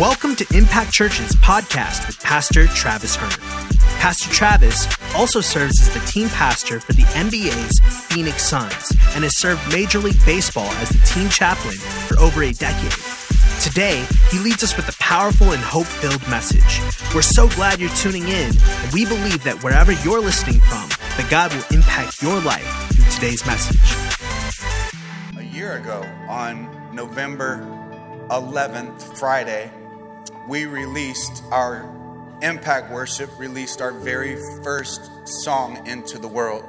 Welcome to Impact Church's podcast with Pastor Travis Hearn. Pastor Travis also serves as the team pastor for the NBA's Phoenix Suns and has served Major League Baseball as the team chaplain for over a decade. Today, he leads us with a powerful and hope filled message. We're so glad you're tuning in, and we believe that wherever you're listening from, that God will impact your life through today's message. A year ago, on November 11th, Friday, we released our Impact Worship, released our very first song into the world.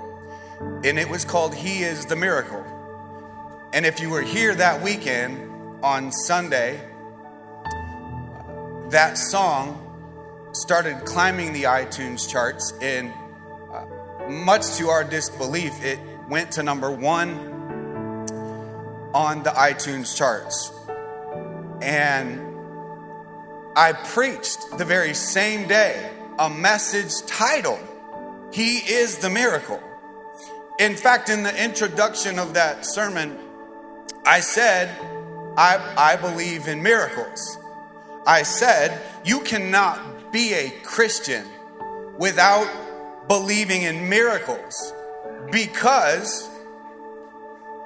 And it was called He is the Miracle. And if you were here that weekend on Sunday, that song started climbing the iTunes charts. And uh, much to our disbelief, it went to number one on the iTunes charts. And I preached the very same day a message titled, He is the Miracle. In fact, in the introduction of that sermon, I said, I, I believe in miracles. I said, You cannot be a Christian without believing in miracles because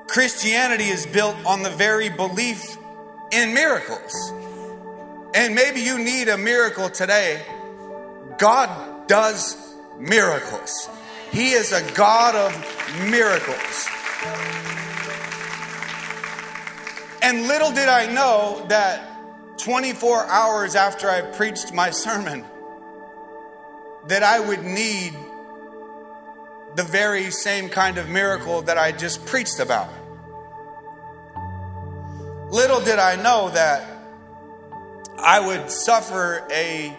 Christianity is built on the very belief in miracles. And maybe you need a miracle today. God does miracles. He is a God of miracles. And little did I know that 24 hours after I preached my sermon, that I would need the very same kind of miracle that I just preached about. Little did I know that I would suffer a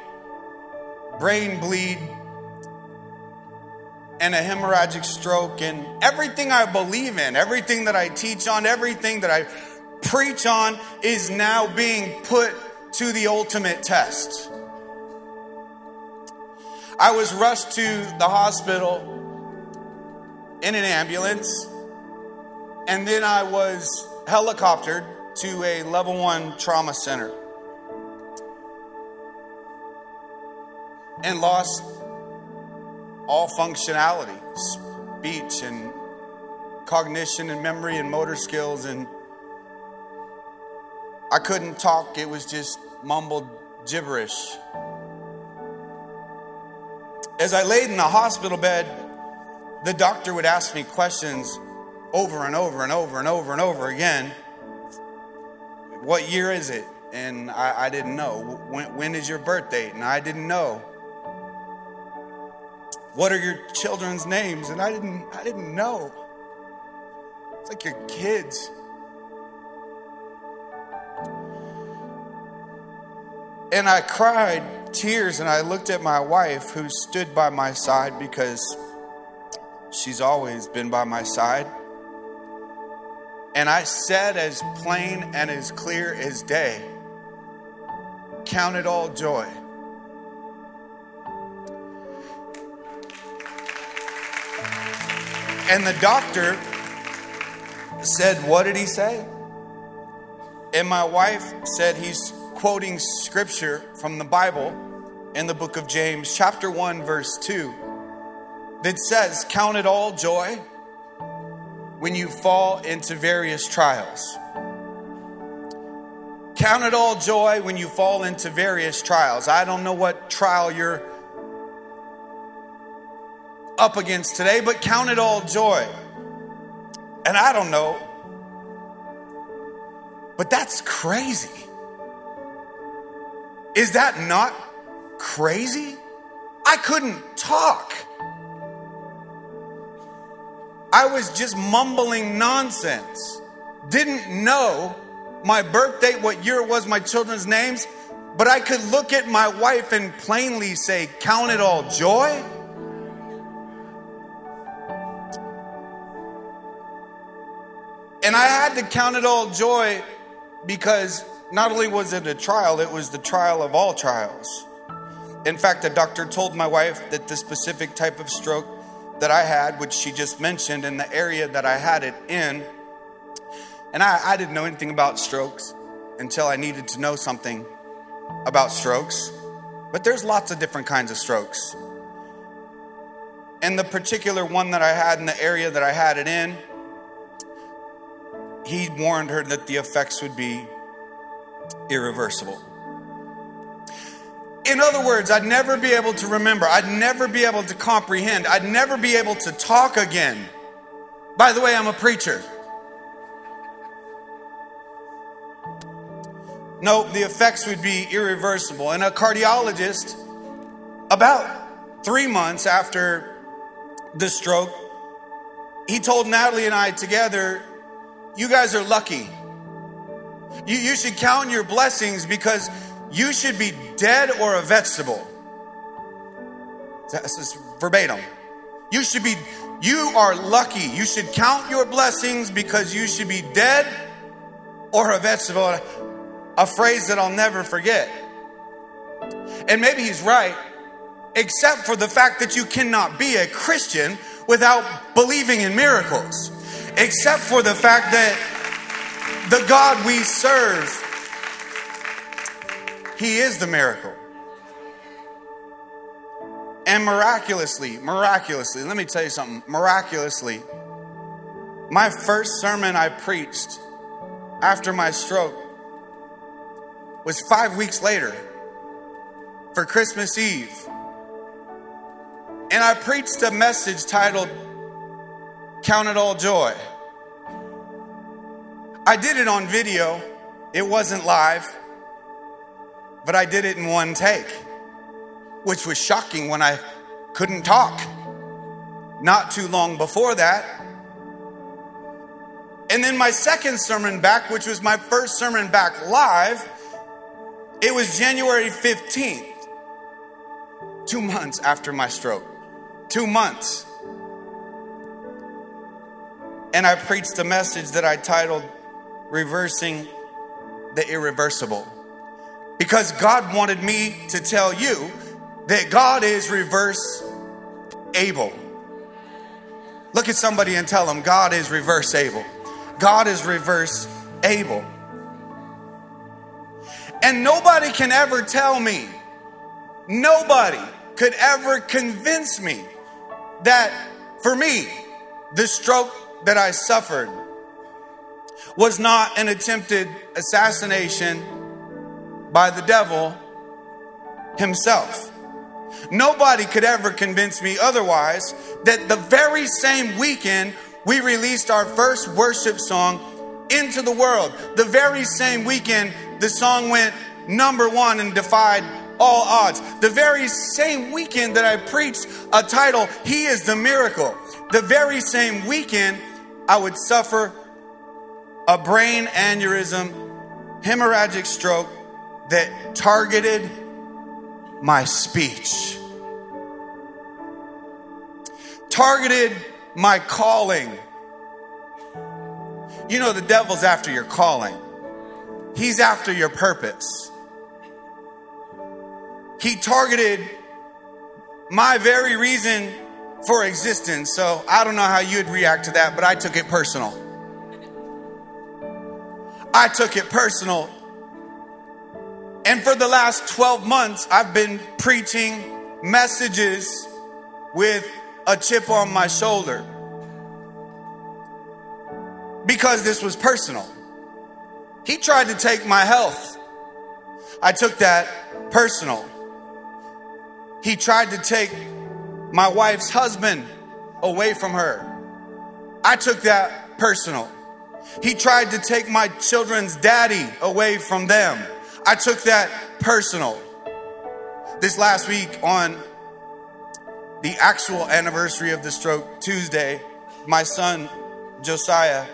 brain bleed and a hemorrhagic stroke, and everything I believe in, everything that I teach on, everything that I preach on is now being put to the ultimate test. I was rushed to the hospital in an ambulance, and then I was helicoptered to a level one trauma center. And lost all functionality, speech and cognition and memory and motor skills. And I couldn't talk, it was just mumbled gibberish. As I laid in the hospital bed, the doctor would ask me questions over and over and over and over and over again. What year is it? And I, I didn't know. When, when is your birth date? And I didn't know. What are your children's names? And I didn't I didn't know. It's like your kids. And I cried tears and I looked at my wife who stood by my side because she's always been by my side. And I said as plain and as clear as day, count it all joy And the doctor said, What did he say? And my wife said he's quoting scripture from the Bible in the book of James, chapter 1, verse 2, that says, Count it all joy when you fall into various trials. Count it all joy when you fall into various trials. I don't know what trial you're up against today, but count it all joy. And I don't know, but that's crazy. Is that not crazy? I couldn't talk. I was just mumbling nonsense. Didn't know my birth date, what year it was, my children's names, but I could look at my wife and plainly say, Count it all joy. And I had to count it all joy because not only was it a trial, it was the trial of all trials. In fact, a doctor told my wife that the specific type of stroke that I had, which she just mentioned, in the area that I had it in, and I, I didn't know anything about strokes until I needed to know something. about strokes, but there's lots of different kinds of strokes. And the particular one that I had in the area that I had it in, he warned her that the effects would be irreversible. In other words, I'd never be able to remember, I'd never be able to comprehend, I'd never be able to talk again. By the way, I'm a preacher. No, the effects would be irreversible. And a cardiologist, about three months after the stroke, he told Natalie and I together, You guys are lucky. You, you should count your blessings because you should be dead or a vegetable. This is verbatim. You should be, you are lucky. You should count your blessings because you should be dead or a vegetable a phrase that I'll never forget. And maybe he's right, except for the fact that you cannot be a Christian without believing in miracles, except for the fact that the God we serve, He is the miracle. And miraculously, miraculously, let me tell you something. Miraculously, my first sermon I preached after my stroke was five weeks later for Christmas Eve. And I preached a message titled Count It All Joy. I did it on video, it wasn't live, but I did it in one take, which was shocking when I couldn't talk. Not too long before that, and then my second sermon back, which was my first sermon back live, it was January 15th, two months after my stroke. Two months. And I preached a message that I titled Reversing the Irreversible. Because God wanted me to tell you that God is reverse able. Look at somebody and tell them God is reverse able. God is reverse able. And nobody can ever tell me, nobody could ever convince me that for me, the stroke that I suffered was not an attempted assassination by the devil himself. Nobody could ever convince me otherwise that the very same weekend we released our first worship song into the world, the very same weekend the song went number one and defied all odds. The very same weekend that I preached a title, He is the Miracle, the very same weekend I would suffer a brain aneurysm, hemorrhagic stroke that targeted my speech, targeted my calling. You know, the devil's after your calling. He's after your purpose. He targeted my very reason for existence. So I don't know how you'd react to that, but I took it personal. I took it personal. And for the last 12 months, I've been preaching messages with a chip on my shoulder because this was personal. He tried to take my health. I took that personal. He tried to take my wife's husband away from her. I took that personal. He tried to take my children's daddy away from them. I took that personal. This last week, on the actual anniversary of the stroke, Tuesday, my son Josiah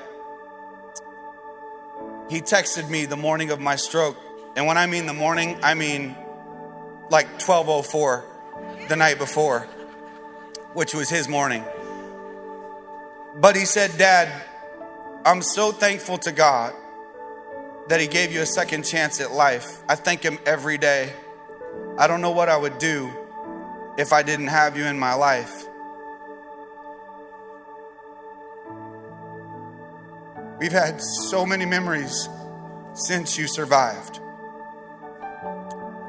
he texted me the morning of my stroke. And when I mean the morning, I mean like 1204 the night before, which was his morning. But he said, Dad, I'm so thankful to God that he gave you a second chance at life. I thank him every day. I don't know what I would do if I didn't have you in my life. We've had so many memories since you survived.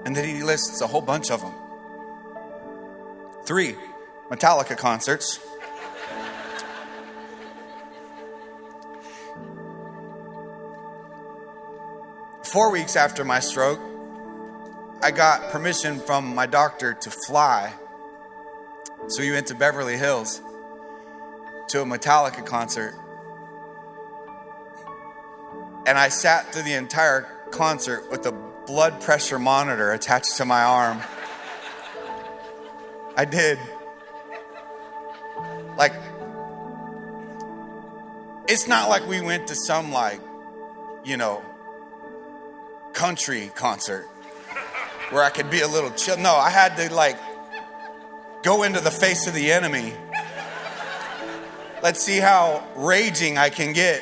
And then he lists a whole bunch of them. Three Metallica concerts. Four weeks after my stroke, I got permission from my doctor to fly. So we went to Beverly Hills to a Metallica concert. And I sat through the entire concert with a blood pressure monitor attached to my arm. I did. It's not like we went to some, like, you know, country concert where I could be a little chill. No, I had to, like, go into the face of the enemy. Let's see how raging I can get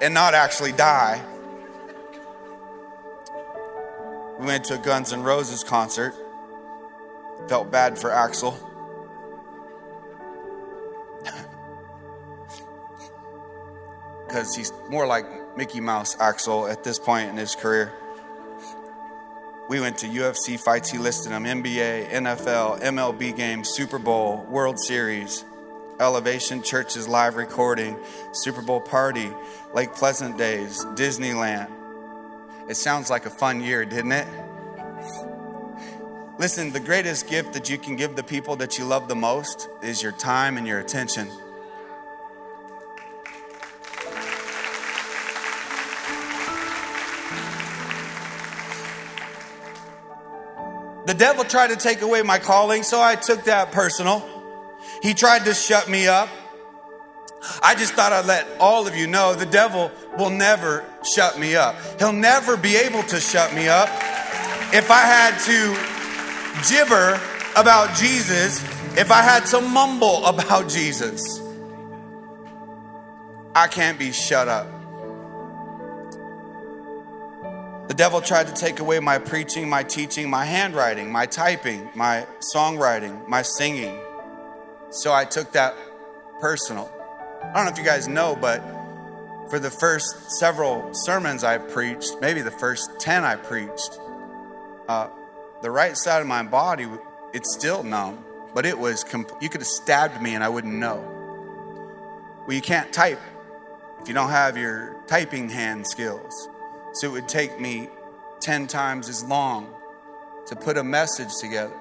and not actually die. We went to a Guns N' Roses concert. Felt bad for Axl. Because he's more like Mickey Mouse Axl at this point in his career. We went to UFC fights, he listed them NBA, NFL, MLB games, Super Bowl, World Series, Elevation Church's live recording, Super Bowl party, Lake Pleasant days, Disneyland. It sounds like a fun year, didn't it? Listen, the greatest gift that you can give the people that you love the most is your time and your attention. The devil tried to take away my calling, so I took that personal. He tried to shut me up. I just thought I'd let all of you know the devil will never shut me up. He'll never be able to shut me up. If I had to gibber about Jesus, if I had to mumble about Jesus, I can't be shut up. The devil tried to take away my preaching, my teaching, my handwriting, my typing, my songwriting, my singing. So I took that personal. I don't know if you guys know, but for the first several sermons I preached, maybe the first 10 I preached, uh, the right side of my body, it's still numb, but it was, comp- you could have stabbed me and I wouldn't know. Well, you can't type if you don't have your typing hand skills. So it would take me 10 times as long to put a message together.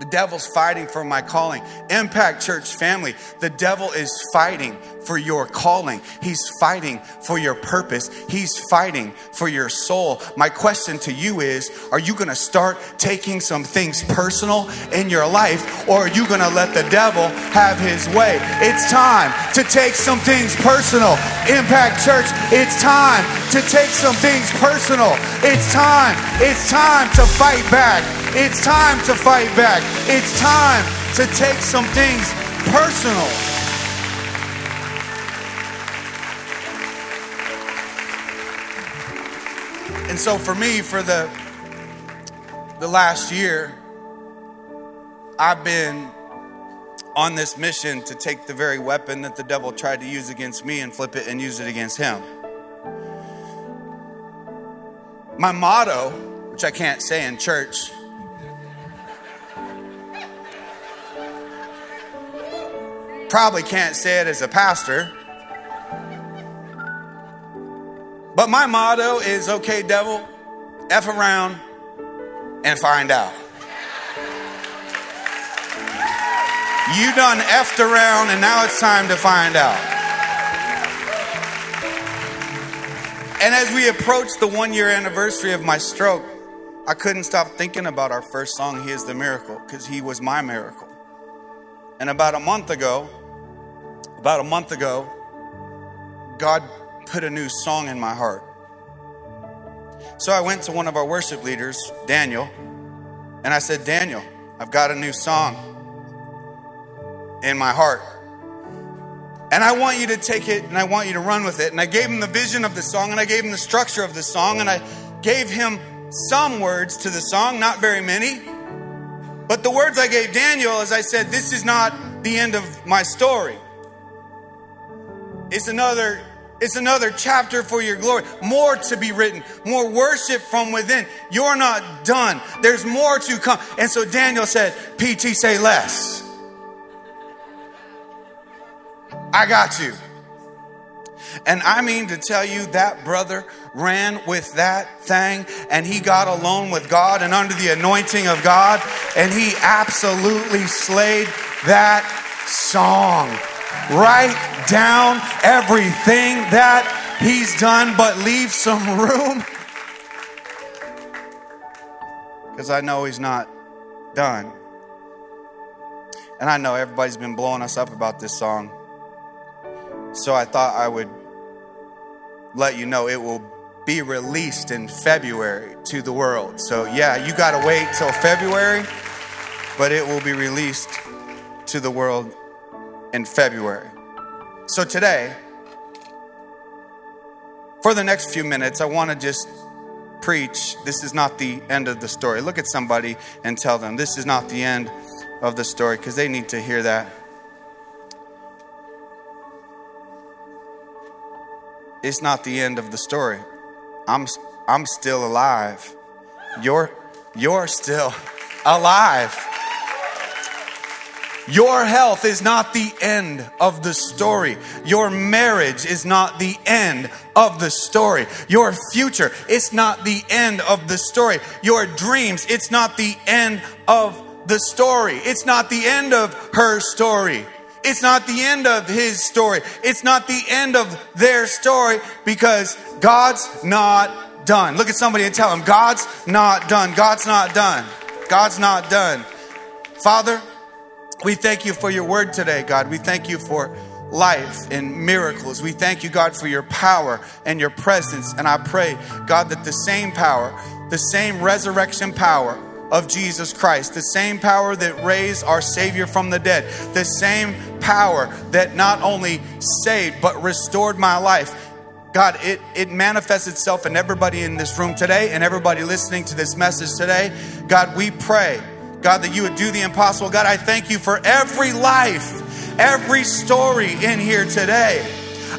The devil's fighting for my calling. Impact Church family, the devil is fighting for your calling. He's fighting for your purpose. He's fighting for your soul. My question to you is Are you going to start taking some things personal in your life, or are you going to let the devil have his way? It's time to take some things personal. Impact Church, it's time to take some things personal. It's time. It's time to fight back. It's time to fight back. It's time to take some things personal. And so for me, for the the last year, I've been on this mission to take the very weapon that the devil tried to use against me and flip it and use it against him. My motto, which I can't say in church, probably can't say it as a pastor. But my motto is okay, devil, F around and find out. You done effed around and now it's time to find out. And as we approach the one year anniversary of my stroke, I couldn't stop thinking about our first song, He is the Miracle, because He was my miracle. And about a month ago, about a month ago, God put a new song in my heart. So I went to one of our worship leaders, Daniel, and I said, Daniel, I've got a new song in my heart. And I want you to take it and I want you to run with it. And I gave him the vision of the song and I gave him the structure of the song and I gave him some words to the song, not very many. But the words I gave Daniel is I said, This is not the end of my story. It's another It's another chapter for your glory. More to be written, more worship from within. You're not done. There's more to come. And so Daniel said, PT, say less. I got you. And I mean to tell you, that brother ran with that thing and he got alone with God and under the anointing of God, and he absolutely slayed that song. Write down everything that he's done, but leave some room. Because I know he's not done. And I know everybody's been blowing us up about this song. So I thought I would let you know it will be released in February to the world. So, yeah, you got to wait till February, but it will be released to the world in February. So, today, for the next few minutes, I want to just preach this is not the end of the story. Look at somebody and tell them this is not the end of the story because they need to hear that. it's not the end of the story. I'm, I'm still alive. You're, you're still alive. Your health is not the end of the story. Your marriage is not the end of the story. Your future, it's not the end of the story. Your dreams, it's not the end of the story. It's not the end of her story. It's not the end of his story. It's not the end of their story because God's not done. Look at somebody and tell them, God's not done. God's not done. God's not done. Father, we thank you for your word today, God. We thank you for life and miracles. We thank you, God, for your power and your presence. And I pray, God, that the same power, the same resurrection power, of Jesus Christ, the same power that raised our Savior from the dead, the same power that not only saved but restored my life. God, it, it manifests itself in everybody in this room today and everybody listening to this message today. God, we pray, God, that you would do the impossible. God, I thank you for every life, every story in here today.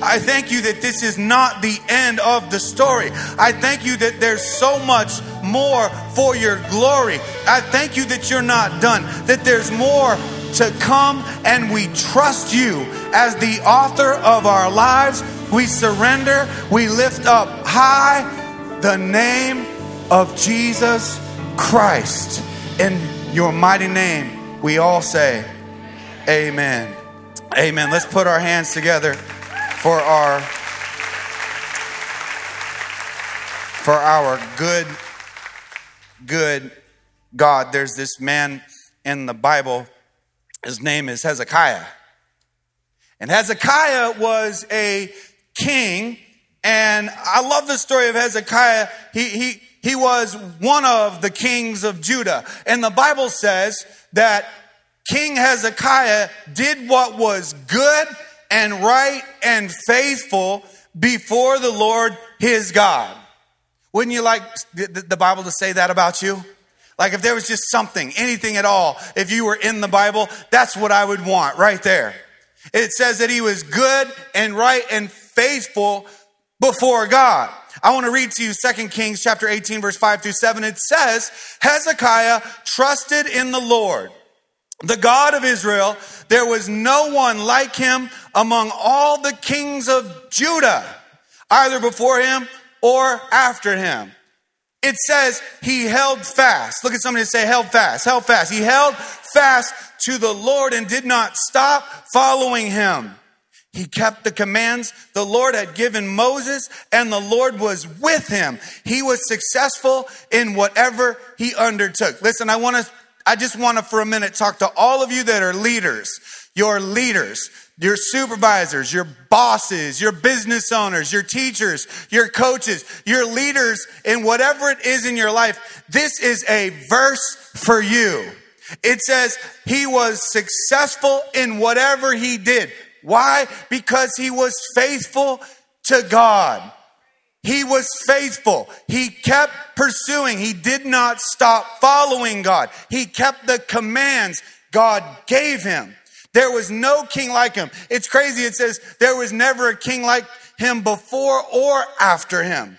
I thank you that this is not the end of the story. I thank you that there's so much more for your glory. I thank you that you're not done, that there's more to come, and we trust you as the author of our lives. We surrender, we lift up high the name of Jesus Christ. In your mighty name, we all say, Amen. Amen. Let's put our hands together for our for our good good God. There's this man in the Bible. His name is Hezekiah. And Hezekiah was a king. And I love the story of Hezekiah. He, he, he was one of the kings of Judah. And the Bible says that King Hezekiah did what was good and right and faithful before the Lord his God. Wouldn't you like the Bible to say that about you? Like if there was just something, anything at all, if you were in the Bible, that's what I would want right there. It says that he was good and right and faithful before God. I want to read to you 2 Kings chapter 18 verse 5 through 7. It says, Hezekiah trusted in the Lord the God of Israel, there was no one like him among all the kings of Judah, either before him or after him. It says he held fast. Look at somebody say, held fast, held fast. He held fast to the Lord and did not stop following him. He kept the commands the Lord had given Moses, and the Lord was with him. He was successful in whatever he undertook. Listen, I want to I just want to for a minute talk to all of you that are leaders, your leaders, your supervisors, your bosses, your business owners, your teachers, your coaches, your leaders in whatever it is in your life. This is a verse for you. It says he was successful in whatever he did. Why? Because he was faithful to God. He was faithful. He kept pursuing. He did not stop following God. He kept the commands God gave him. There was no king like him. It's crazy. It says there was never a king like him before or after him.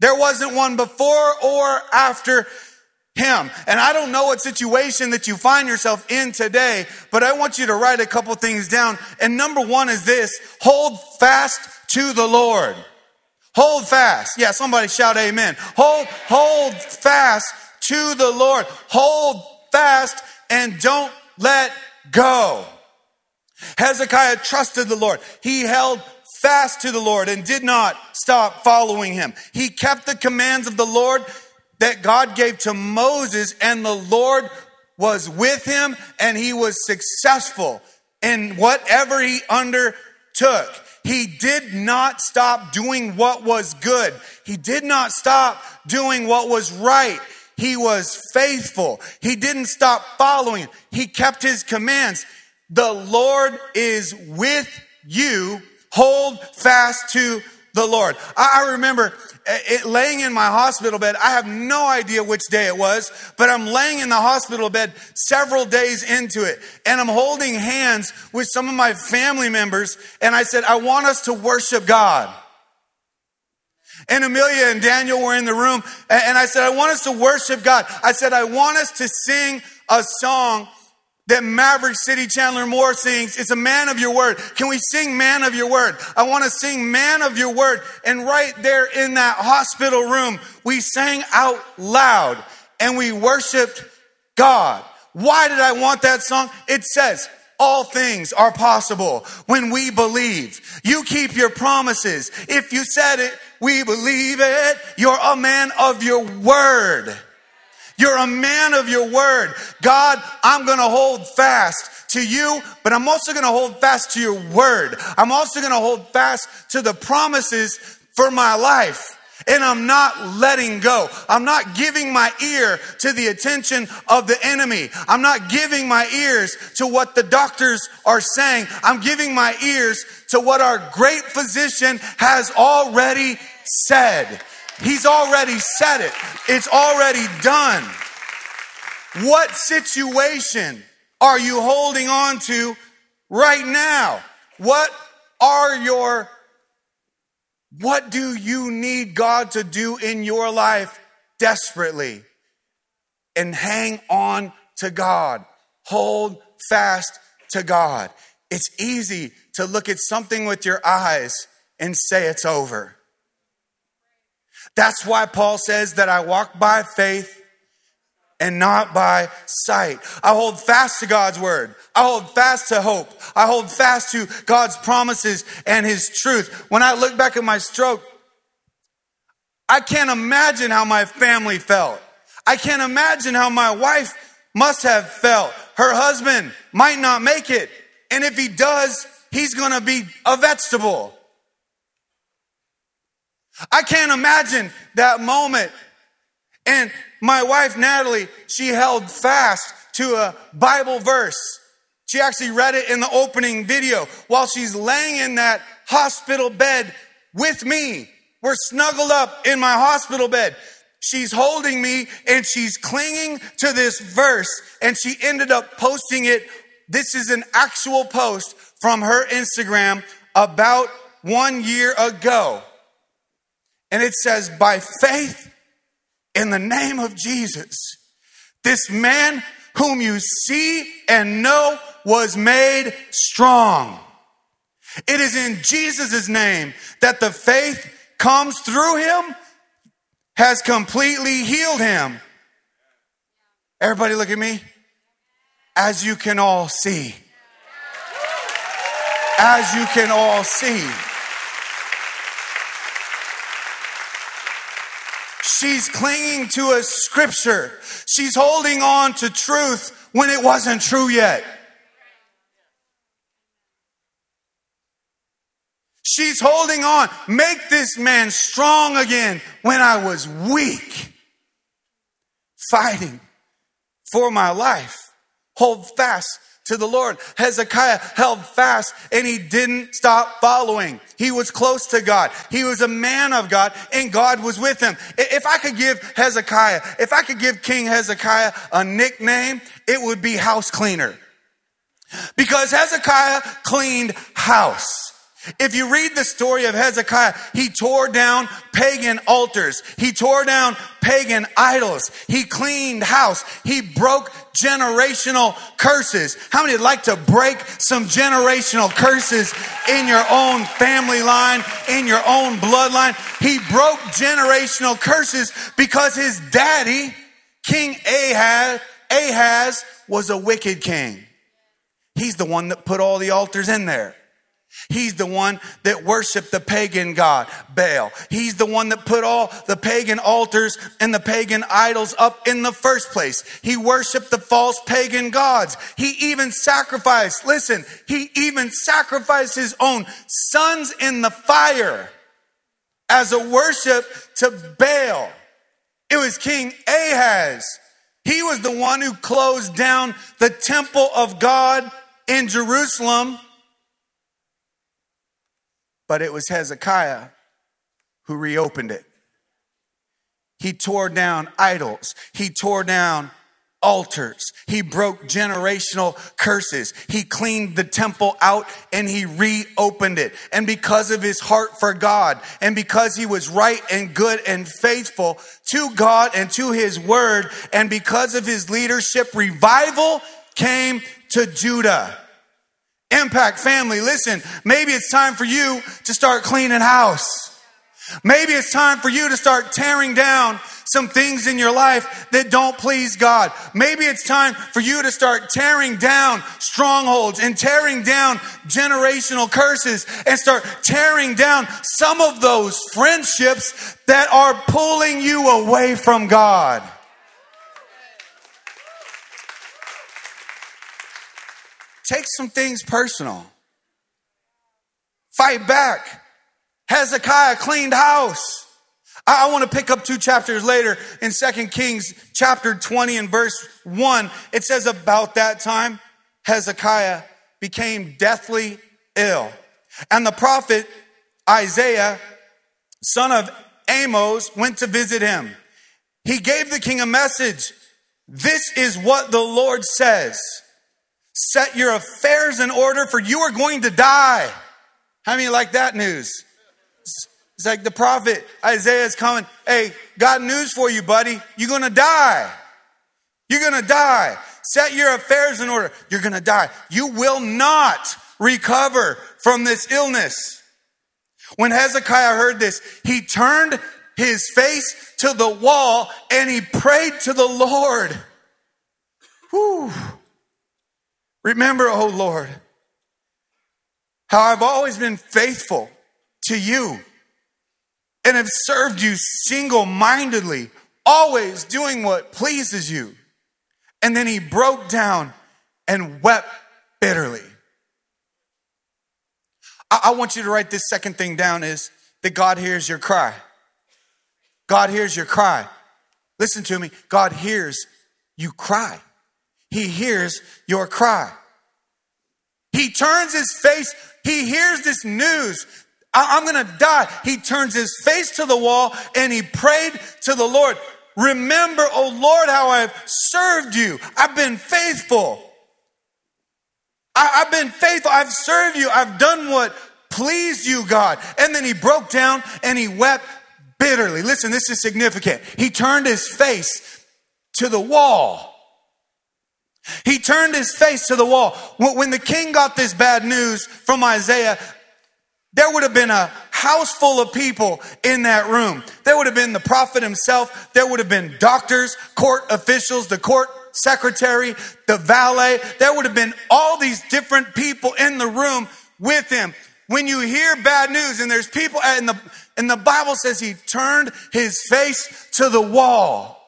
There wasn't one before or after him. And I don't know what situation that you find yourself in today, but I want you to write a couple things down. And number one is this hold fast to the Lord. Hold fast. Yeah, somebody shout amen. Hold, hold fast to the Lord. Hold fast and don't let go. Hezekiah trusted the Lord. He held fast to the Lord and did not stop following him. He kept the commands of the Lord that God gave to Moses, and the Lord was with him, and he was successful in whatever he undertook. He did not stop doing what was good. He did not stop doing what was right. He was faithful. He didn't stop following. He kept his commands. The Lord is with you. Hold fast to the Lord. I remember it, laying in my hospital bed. I have no idea which day it was, but I'm laying in the hospital bed several days into it. And I'm holding hands with some of my family members. And I said, I want us to worship God. And Amelia and Daniel were in the room. And I said, I want us to worship God. I said, I want us to sing a song that Maverick City Chandler Moore sings. It's a man of your word. Can we sing man of your word? I want to sing man of your word. And right there in that hospital room, we sang out loud and we worshiped God. Why did I want that song? It says, all things are possible when we believe. You keep your promises. If you said it, we believe it. You're a man of your word. You're a man of your word. God, I'm going to hold fast to you, but I'm also going to hold fast to your word. I'm also going to hold fast to the promises for my life. And I'm not letting go. I'm not giving my ear to the attention of the enemy. I'm not giving my ears to what the doctors are saying. I'm giving my ears to what our great physician has already said. He's already said it, it's already done. What situation are you holding on to right now? What are your, what do you need God to do in your life desperately? And hang on to God. Hold fast to God. It's easy to look at something with your eyes and say it's over. That's why Paul says that I walk by faith and not by sight. I hold fast to God's word. I hold fast to hope. I hold fast to God's promises and his truth. When I look back at my stroke, I can't imagine how my family felt. I can't imagine how my wife must have felt. Her husband might not make it. And if he does, he's going to be a vegetable. I can't imagine that moment. And my wife, Natalie, she held fast to a Bible verse. She actually read it in the opening video while she's laying in that hospital bed with me. We're snuggled up in my hospital bed. She's holding me and she's clinging to this verse and she ended up posting it. This is an actual post from her Instagram about one year ago. And it says, by faith in the name of Jesus, this man whom you see and know was made strong. It is in Jesus' name that the faith comes through him, has completely healed him. Everybody look at me. As you can all see. As you can all see. She's clinging to a scripture. She's holding on to truth when it wasn't true yet. She's holding on. Make this man strong again when I was weak. Fighting for my life. Hold fast to the Lord. Hezekiah held fast and he didn't stop following. He was close to God. He was a man of God and God was with him. If I could give Hezekiah, if I could give King Hezekiah a nickname, it would be house cleaner. Because Hezekiah cleaned house. If you read the story of Hezekiah, he tore down pagan altars. He tore down pagan idols. He cleaned house. He broke generational curses. How many would like to break some generational curses in your own family line, in your own bloodline? He broke generational curses because his daddy, King Ahaz, Ahaz was a wicked king. He's the one that put all the altars in there. He's the one that worshiped the pagan god, Baal. He's the one that put all the pagan altars and the pagan idols up in the first place. He worshiped the false pagan gods. He even sacrificed, listen, he even sacrificed his own sons in the fire as a worship to Baal. It was King Ahaz. He was the one who closed down the temple of God in Jerusalem but it was Hezekiah who reopened it. He tore down idols. He tore down altars. He broke generational curses. He cleaned the temple out and he reopened it. And because of his heart for God and because he was right and good and faithful to God and to his word and because of his leadership, revival came to Judah. Impact family, listen, maybe it's time for you to start cleaning house. Maybe it's time for you to start tearing down some things in your life that don't please God. Maybe it's time for you to start tearing down strongholds and tearing down generational curses and start tearing down some of those friendships that are pulling you away from God. Take some things personal. Fight back. Hezekiah cleaned house. I, want to pick up two chapters later in Second Kings chapter 20 and verse 1. It says, About that time, Hezekiah became deathly ill. And the prophet Isaiah, son of Amos, went to visit him. He gave the king a message. This is what the Lord says. Set your affairs in order, for you are going to die. How many like that news? It's like the prophet Isaiah is coming. Hey, got news for you, buddy. You're going to die. You're going to die. Set your affairs in order. You're going to die. You will not recover from this illness. When Hezekiah heard this, he turned his face to the wall and he prayed to the Lord. Whew. Remember, oh Lord, how I've always been faithful to you and have served you single mindedly, always doing what pleases you. And then he broke down and wept bitterly. I, I want you to write this second thing down is that God hears your cry. God hears your cry. Listen to me. God hears you cry. He hears your cry. He turns his face, he hears this news. I'm gonna die. He turns his face to the wall and he prayed to the Lord. Remember, oh Lord, how I've served you. I've been faithful. I, have been faithful. I've served you. I've done what pleased you, God. And then he broke down and he wept bitterly. Listen, this is significant. He turned his face to the wall. He turned his face to the wall. When the king got this bad news from Isaiah, there would have been a house full of people in that room. There would have been the prophet himself. There would have been doctors, court officials, the court secretary, the valet. There would have been all these different people in the room with him. When you hear bad news and there's people and the, and the Bible says he turned his face to the wall.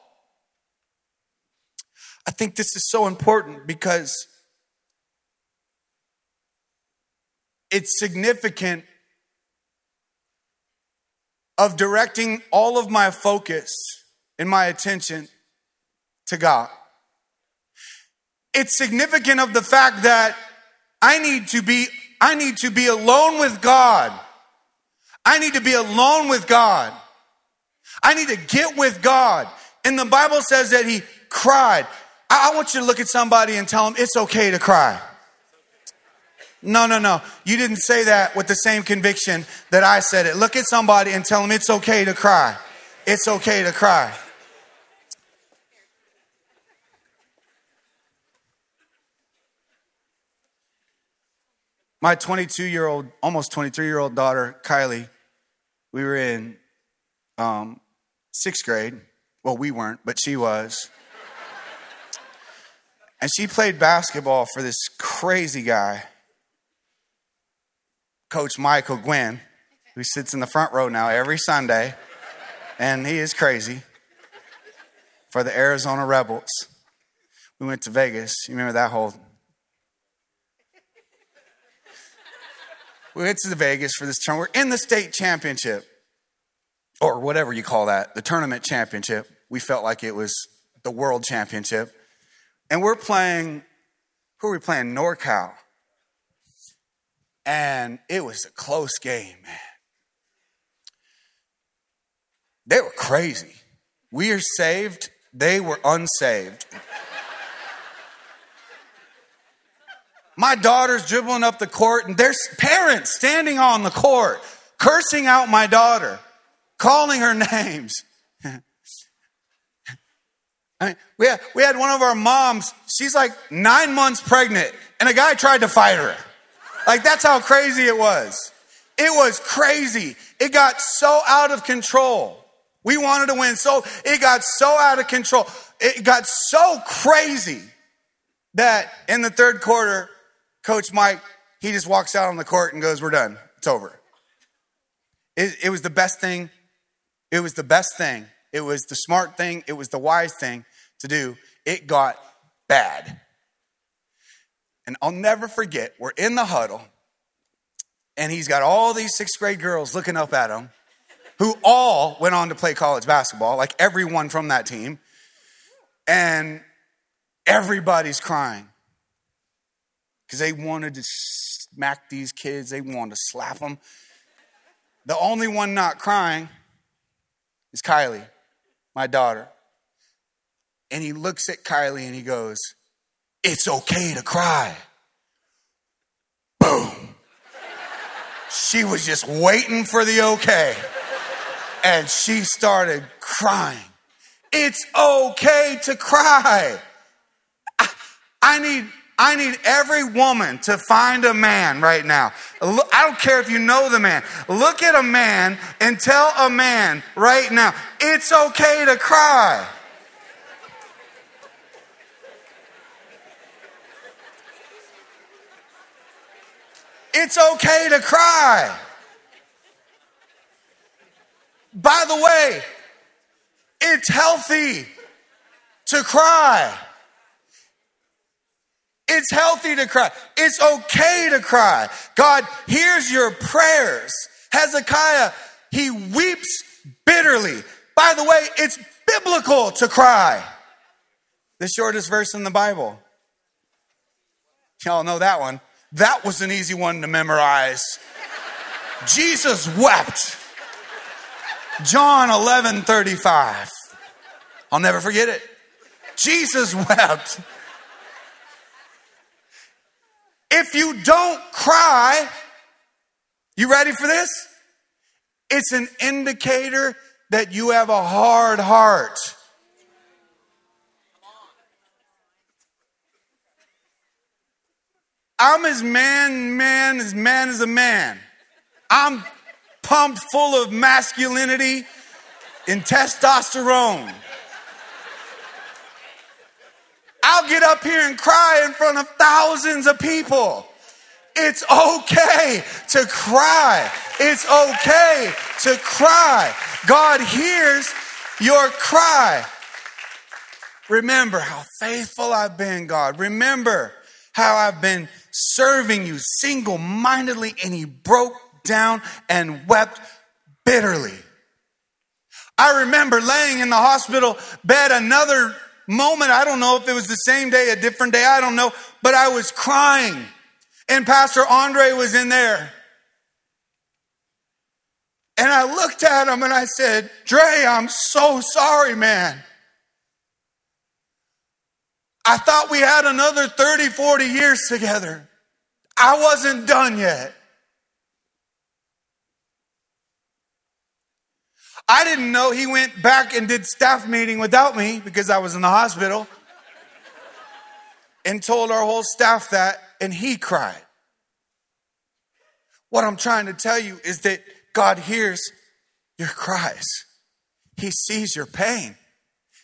I think this is so important because it's significant of directing all of my focus and my attention to God. It's significant of the fact that I need to be I need to be alone with God. I need to be alone with God. I need to get with God. And the Bible says that he cried. I want you to look at somebody and tell them it's okay to cry. No, no, no. You didn't say that with the same conviction that I said it. Look at somebody and tell them it's okay to cry. It's okay to cry. My 22 year old, almost 23 year old daughter, Kylie, we were in um, sixth grade. Well, we weren't, but she was. And she played basketball for this crazy guy, Coach Michael Gwynn, who sits in the front row now every Sunday. And he is crazy for the Arizona Rebels. We went to Vegas. You remember that whole we went to Vegas for this tournament. We're in the state championship, or whatever you call that, the tournament championship. We felt like it was the world championship. And we're playing, who are we playing? NorCal. And it was a close game, man. They were crazy. We are saved, they were unsaved. My daughter's dribbling up the court, and there's parents standing on the court, cursing out my daughter, calling her names. I mean, we, had, we had one of our moms, she's like nine months pregnant, and a guy tried to fight her. Like, that's how crazy it was. It was crazy. It got so out of control. We wanted to win, so it got so out of control. It got so crazy that in the third quarter, Coach Mike, he just walks out on the court and goes, We're done. It's over. It, it was the best thing. It was the best thing. It was the smart thing. It was the wise thing to do. It got bad. And I'll never forget, we're in the huddle, and he's got all these sixth grade girls looking up at him, who all went on to play college basketball, like everyone from that team. And everybody's crying because they wanted to smack these kids, they wanted to slap them. The only one not crying is Kylie, my daughter. And he looks at Kylie and he goes, It's okay to cry. Boom. she was just waiting for the okay. And she started crying. It's okay to cry. I, I need I need every woman to find a man right now. I don't care if you know the man. Look at a man and tell a man right now, it's okay to cry. It's okay to cry. By the way, it's healthy to cry. It's healthy to cry. It's okay to cry. God hears your prayers. Hezekiah, he weeps bitterly. By the way, it's biblical to cry. The shortest verse in the Bible. Y'all know that one. That was an easy one to memorize. Jesus wept. John 11 35. I'll never forget it. Jesus wept. If you don't cry, you ready for this? It's an indicator that you have a hard heart. I'm as man, man, as man as a man. I'm pumped full of masculinity and testosterone. I'll get up here and cry in front of thousands of people. It's okay to cry. It's okay to cry. God hears your cry. Remember how faithful I've been, God. Remember how I've been serving you single mindedly, and He broke down and wept bitterly. I remember laying in the hospital bed another moment. I don't know if it was the same day, a different day, I don't know, but I was crying. And Pastor Andre was in there. And I looked at him and I said, Dre, I'm so sorry, man. I thought we had another 30, 40 years together. I wasn't done yet. I didn't know he went back and did staff meeting without me because I was in the hospital and told our whole staff that, and he cried. What I'm trying to tell you is that God hears your cries. He sees your pain.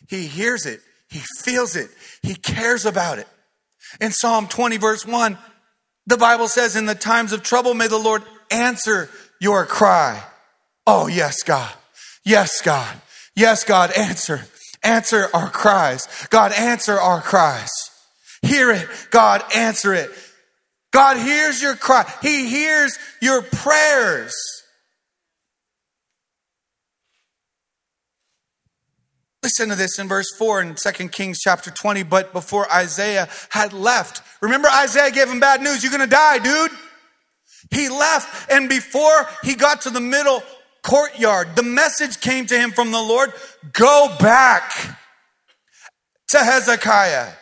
He hears it. He feels it. He cares about it. In Psalm 20, verse 1, the Bible says, In the times of trouble, may the Lord answer your cry. Oh, yes, God. Yes, God. Yes, God, answer. Answer our cries. God, answer our cries. Hear it. God, answer it. God hears your cry. He hears your prayers. Listen to this in verse 4 in 2 Kings chapter 20. But before Isaiah had left, remember Isaiah gave him bad news. You're going to die, dude. He left, and before he got to the middle courtyard, the message came to him from the Lord go back to Hezekiah,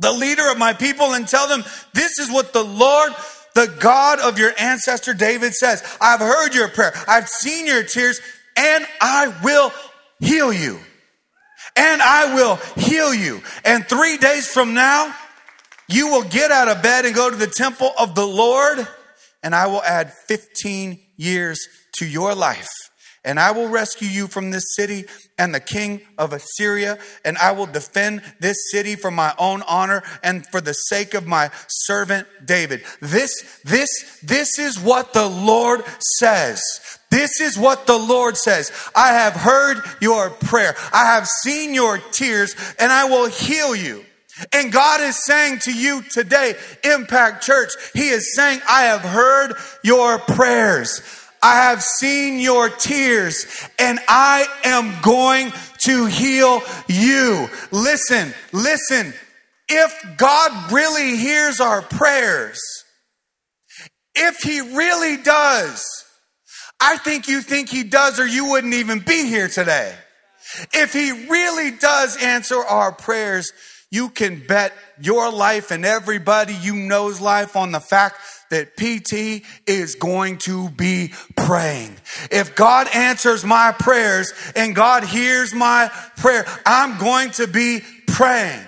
the leader of my people, and tell them this is what the Lord, the God of your ancestor David says. I've heard your prayer, I've seen your tears, and I will heal you and I will heal you. And three days from now, you will get out of bed and go to the temple of the Lord, and I will add 15 years to your life. And I will rescue you from this city and the king of Assyria, and I will defend this city for my own honor and for the sake of my servant David. This, this, this is what the Lord says. This is what the Lord says. I have heard your prayer. I have seen your tears and I will heal you. And God is saying to you today, Impact Church, He is saying, I have heard your prayers. I have seen your tears and I am going to heal you. Listen, listen. If God really hears our prayers, if He really does, I think you think he does, or you wouldn't even be here today. If he really does answer our prayers, you can bet your life and everybody you know's life on the fact that PT is going to be praying. If God answers my prayers and God hears my prayer, I'm going to be praying.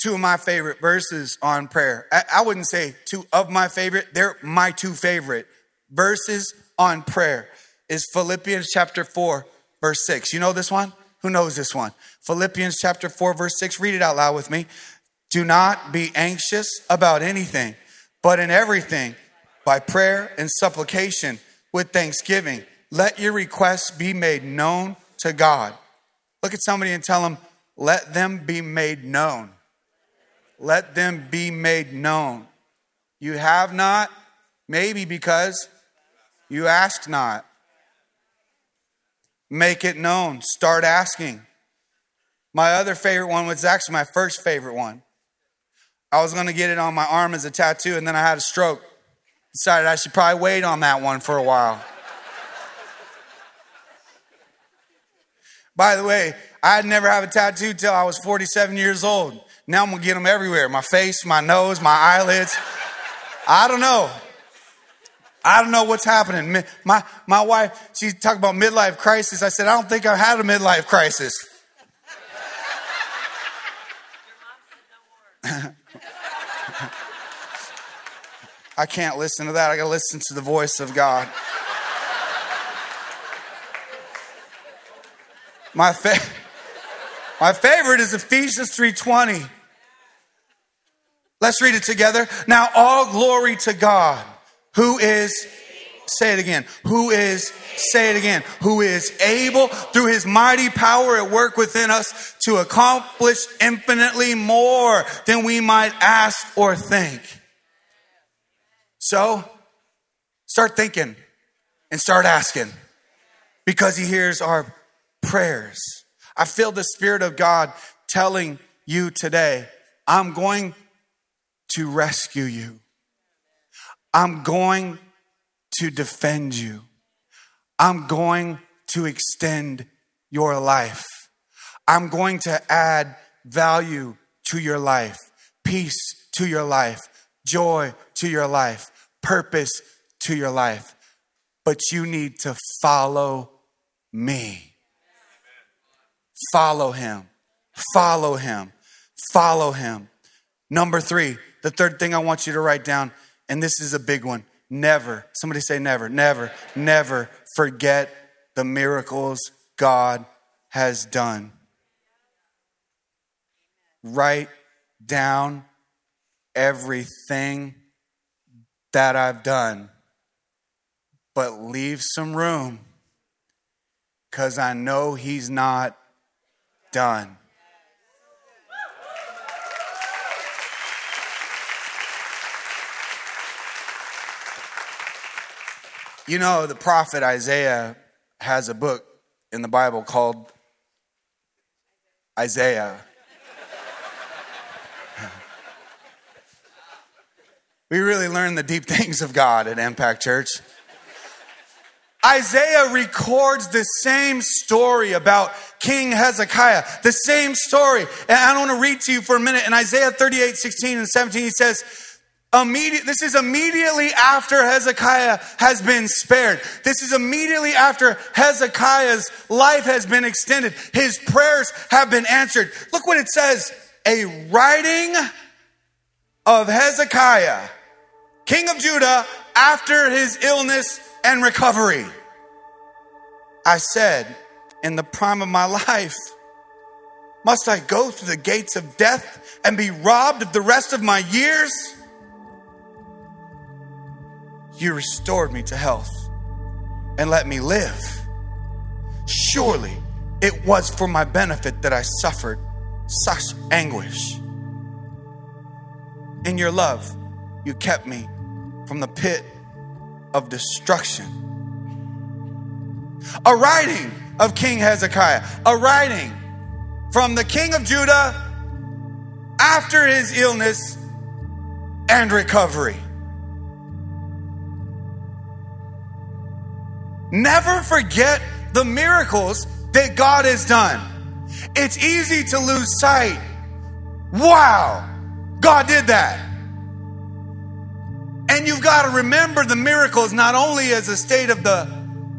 Two of my favorite verses on prayer. I, I, wouldn't say two of my favorite, they're my two favorite verses on prayer is Philippians chapter 4, verse 6. You know this one? Who knows this one? Philippians chapter 4, verse 6. Read it out loud with me. Do not be anxious about anything, but in everything, by prayer and supplication with thanksgiving, let your requests be made known to God. Look at somebody and tell them, let them be made known let them be made known. You have not, maybe because you ask not. Make it known. Start asking. My other favorite one was actually my first favorite one. I was going to get it on my arm as a tattoo, and then I had a stroke. Decided I should probably wait on that one for a while. By the way, I'd never have a tattoo till I was 47 years old. Now I'm gonna get them everywhere my face, my nose, my eyelids. I don't know. I don't know what's happening. My, my wife, she talked about midlife crisis. I said, I don't think I've had a midlife crisis. I can't listen to that. I got to listen to the voice of God. My, fa- my favorite is Ephesians 3:20. Let's read it together. Now all glory to God, who is say it again, who is say it again, who is able through his mighty power at work within us to accomplish infinitely more than we might ask or think. So, start thinking and start asking because he hears our prayers. I feel the Spirit of God telling you today, I'm going to rescue you. I'm going to defend you. I'm going to extend your life. I'm going to add value to your life, peace to your life, joy to your life, purpose to your life. But you need to follow me. Follow him. Follow him. Follow him. Number three, the third thing I want you to write down, and this is a big one never, somebody say never, never, never forget the miracles God has done. Write down everything that I've done, but leave some room because I know He's not done. You know, the prophet Isaiah has a book in the Bible called Isaiah. we really learn the deep things of God at Impact Church. Isaiah records the same story about King Hezekiah, the same story. And I want to read to you for a minute. In Isaiah 38, 16 and 17, he says, Immediate, this is immediately after Hezekiah has been spared. This is immediately after Hezekiah's life has been extended. His prayers have been answered. Look what it says a writing of Hezekiah, king of Judah, after his illness and recovery. I said, in the prime of my life, must I go through the gates of death and be robbed of the rest of my years? You restored me to health and let me live. Surely it was for my benefit that I suffered such anguish. In your love, you kept me from the pit of destruction. A writing of King Hezekiah, a writing from the king of Judah after his illness and recovery. Never forget the miracles that God has done. It's easy to lose sight. Wow, God did that. And you've got to remember the miracles not only as a state of the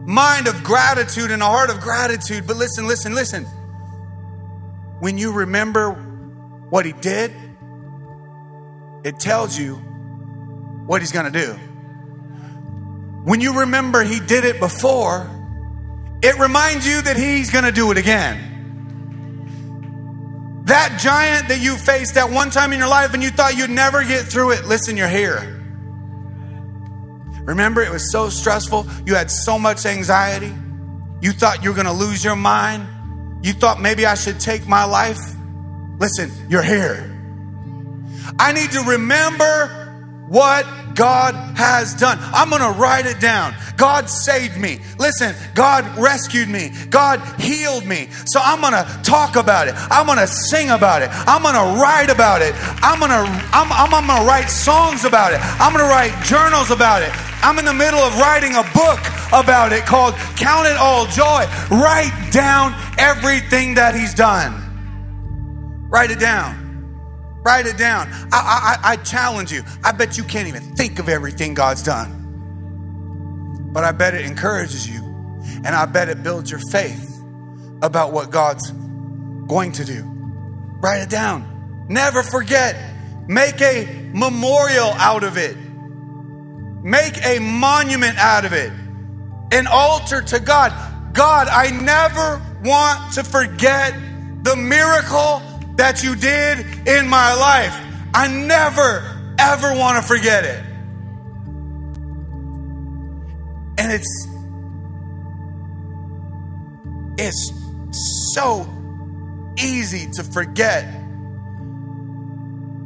mind of gratitude and a heart of gratitude, but listen, listen, listen. When you remember what He did, it tells you what He's going to do. When you remember he did it before, it reminds you that he's going to do it again. That giant that you faced at one time in your life and you thought you'd never get through it, listen, you're here. Remember, it was so stressful. You had so much anxiety. You thought you were going to lose your mind. You thought maybe I should take my life. Listen, you're here. I need to remember what God has done. I'm going to write it down. God saved me. Listen, God rescued me. God healed me. So I'm going to talk about it. I'm going to sing about it. I'm going to write about it. I'm going to I'm, I'm, I'm going to write songs about it. I'm going to write journals about it. I'm in the middle of writing a book about it called Count It All Joy. Write down everything that he's done. Write it down. Write it down. I, I, I challenge you. I bet you can't even think of everything God's done. But I bet it encourages you. And I bet it builds your faith about what God's going to do. Write it down. Never forget. Make a memorial out of it. Make a monument out of it. An altar to God. God, I never want to forget the miracle that you did in my life. I never, ever want to forget it. And it's, it's so easy to forget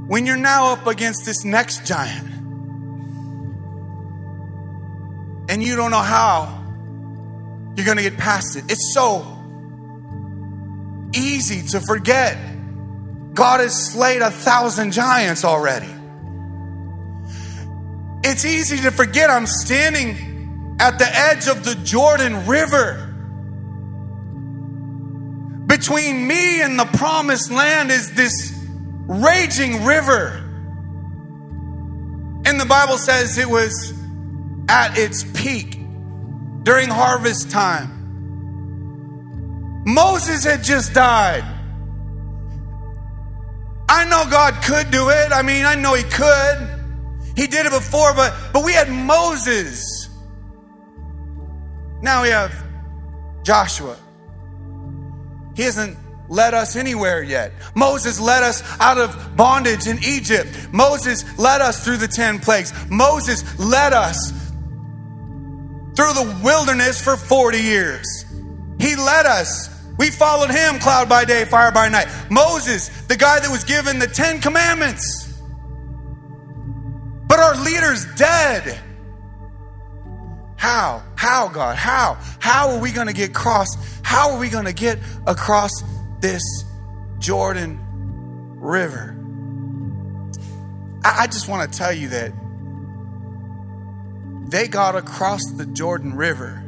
when you're now up against this next giant and you don't know how you're going to get past it. It's so easy to forget. God has slayed a thousand giants already. It's easy to forget I'm standing at the edge of the Jordan River. Between me and the promised land is this raging river. And the Bible says it was at its peak during harvest time. Moses had just died. I know God could do it. I mean, I know He could. He did it before, but, but we had Moses. Now we have Joshua. He hasn't led us anywhere yet. Moses led us out of bondage in Egypt. Moses led us through the 10 plagues. Moses led us through the wilderness for 40 years. He led us. We followed him cloud by day, fire by night. Moses, the guy that was given the 10 commandments. But our leader's dead. How? How, God? How? How are we going to get across? How are we going to get across this Jordan River? I, I just want to tell you that they got across the Jordan River.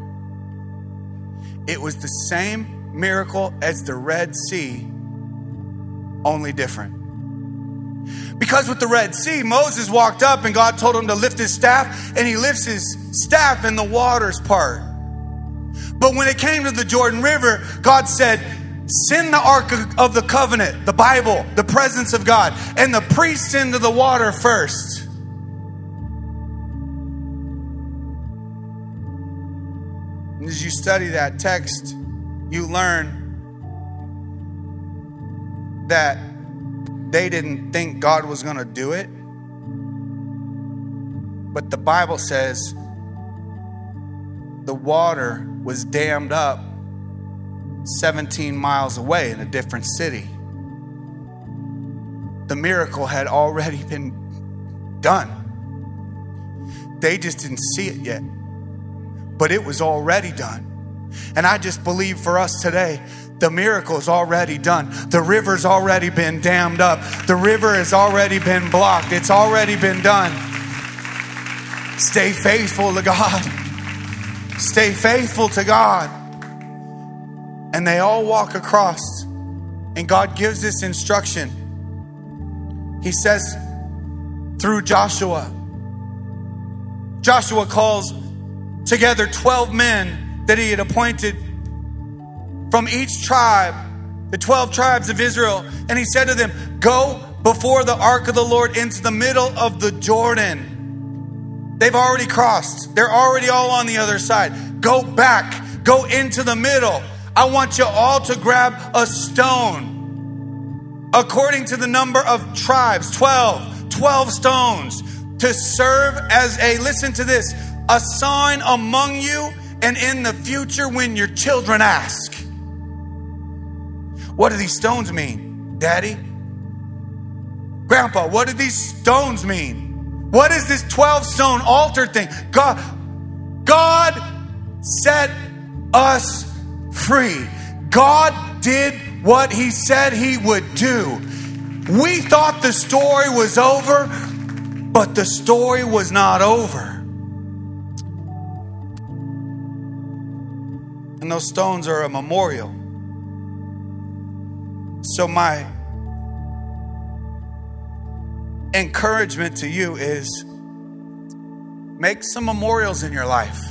It was the same miracle as the Red Sea, only different. Because with the Red Sea, Moses walked up and God told him to lift his staff, and he lifts his staff and the waters part. But when it came to the Jordan River, God said, Send the Ark of the Covenant, the Bible, the presence of God, and the priests into the water first. As you study that text, you learn that they didn't think God was going to do it. But the Bible says the water was dammed up 17 miles away in a different city. The miracle had already been done. They just didn't see it yet, but it was already done. And I just believe for us today, the miracle is already done. The river's already been dammed up. The river has already been blocked. It's already been done. Stay faithful to God. Stay faithful to God. And they all walk across, and God gives this instruction. He says through Joshua, Joshua calls together 12 men that he had appointed from each tribe, the 12 tribes of Israel, and he said to them, Go before the ark of the Lord into the middle of the Jordan. They've already crossed, they're already all on the other side. Go back, go into the middle. I want you all to grab a stone according to the number of tribes 12, 12 stones to serve as a, listen to this, a sign among you and in the future when your children ask. What do these stones mean, Daddy? Grandpa, what do these stones mean? What is this 12 stone altar thing? God, God set us free. God did what He said He would do. We thought the story was over, but the story was not over. And those stones are a memorial. So, my encouragement to you is make some memorials in your life,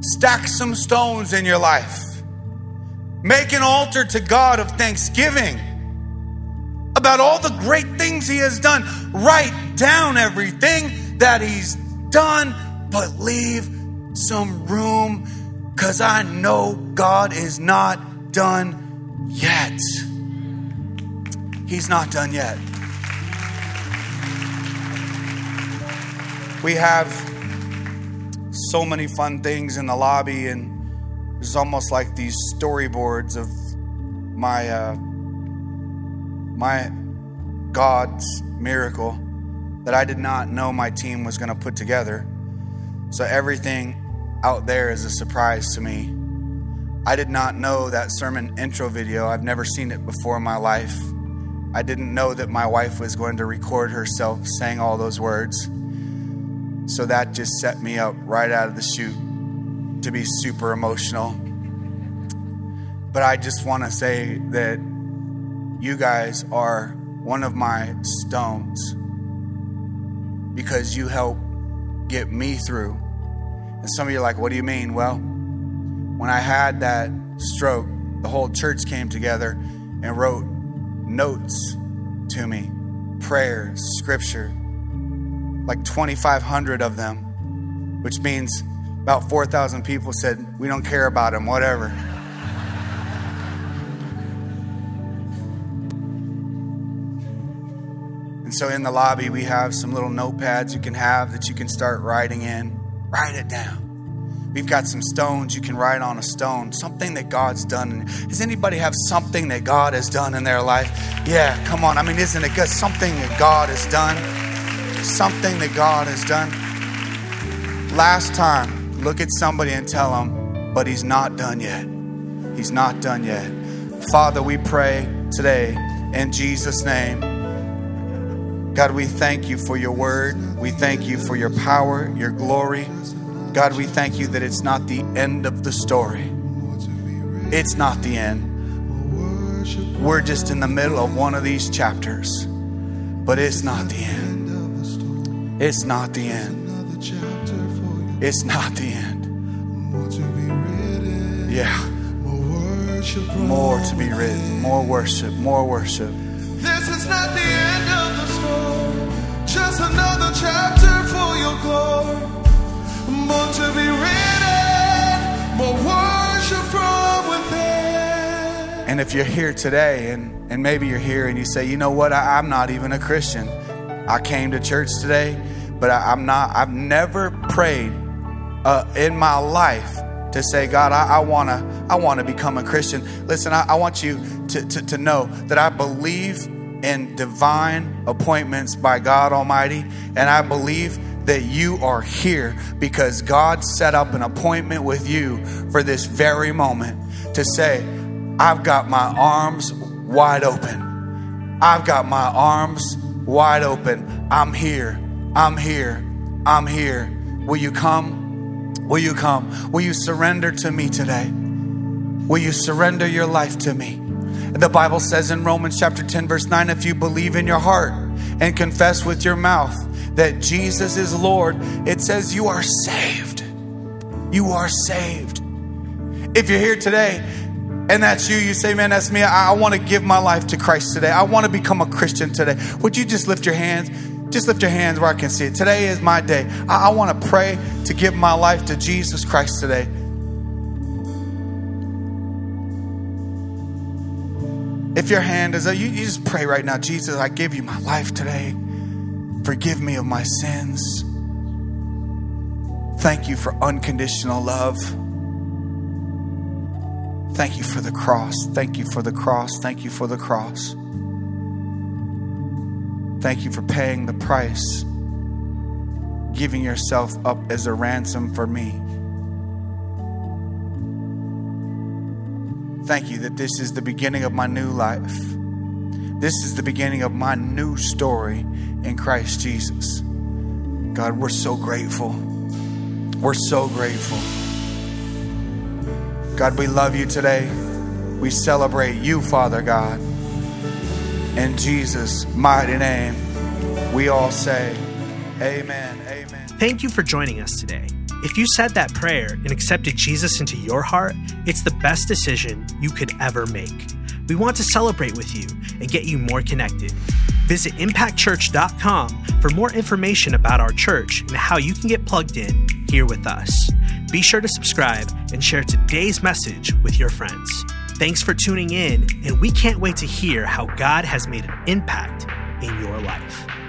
stack some stones in your life, make an altar to God of thanksgiving about all the great things He has done. Write down everything that He's done, but leave some room because I know God is not done yet. He's not done yet. We have so many fun things in the lobby, and there's almost like these storyboards of my uh, my God's miracle that I did not know my team was going to put together. So everything out there is a surprise to me. I did not know that sermon intro video. I've never seen it before in my life. I didn't know that my wife was going to record herself saying all those words. So that just set me up right out of the chute to be super emotional. But I just want to say that you guys are one of my stones. because you help get me through. And some of you are like, what do you mean? Well, when I had that stroke, the whole church came together and wrote notes to me, prayers, scripture, like 2,500 of them, which means about 4,000 people said, We don't care about him, whatever. And so in the lobby, we have some little notepads you can have that you can start writing in. Write it down. We've got some stones you can write on a stone, something that God's done. Does anybody have something that God has done in their life? Yeah, come on. I mean, isn't it good? Something that God has done. Something that God has done. Last time, look at somebody and tell them, but He's not done yet. He's not done yet. Father, we pray today in Jesus' name. God, we thank you for your word. We thank you for your power, your glory. God, we thank you that it's not the end of the story. It's not the end. We're just in the middle of one of these chapters, but it's not the end. It's not the end. It's not the end. Yeah. More to be written, more worship, more worship. This is not the And if you're here today, and, and maybe you're here and you say, you know what, I, am not even a Christian. I came to church today, but I, am not, I've never prayed uh, in my life to say, God, I, I wanna, I wanna become a Christian. Listen, I, I want you to, to, to know that I believe in divine appointments by God Almighty, and I believe that you are here because God set up an appointment with you for this very moment to say, I've got my arms wide open. I've got my arms wide open. I'm here. I'm here. I'm here. Will you come? Will you come? Will you surrender to me today? Will you surrender your life to me? The Bible says in Romans chapter 10, verse 9 if you believe in your heart and confess with your mouth that Jesus is Lord, it says you are saved. You are saved. If you're here today and that's you, you say, Man, that's me. I, I want to give my life to Christ today. I want to become a Christian today. Would you just lift your hands? Just lift your hands where I can see it. Today is my day. I, I want to pray to give my life to Jesus Christ today. If your hand is up, you, you just pray right now, Jesus, I give you my life today. Forgive me of my sins. Thank you for unconditional love. Thank you for the cross. Thank you for the cross. Thank you for the cross. Thank you for paying the price, giving yourself up as a ransom for me. Thank you that this is the beginning of my new life. This is the beginning of my new story in Christ Jesus. God, we're so grateful. We're so grateful. God, we love you today. We celebrate you, Father God. In Jesus' mighty name, we all say, Amen. Amen. Thank you for joining us today. If you said that prayer and accepted Jesus into your heart, it's the best decision you could ever make. We want to celebrate with you and get you more connected. Visit impactchurch.com for more information about our church and how you can get plugged in here with us. Be sure to subscribe and share today's message with your friends. Thanks for tuning in, and we can't wait to hear how God has made an impact in your life.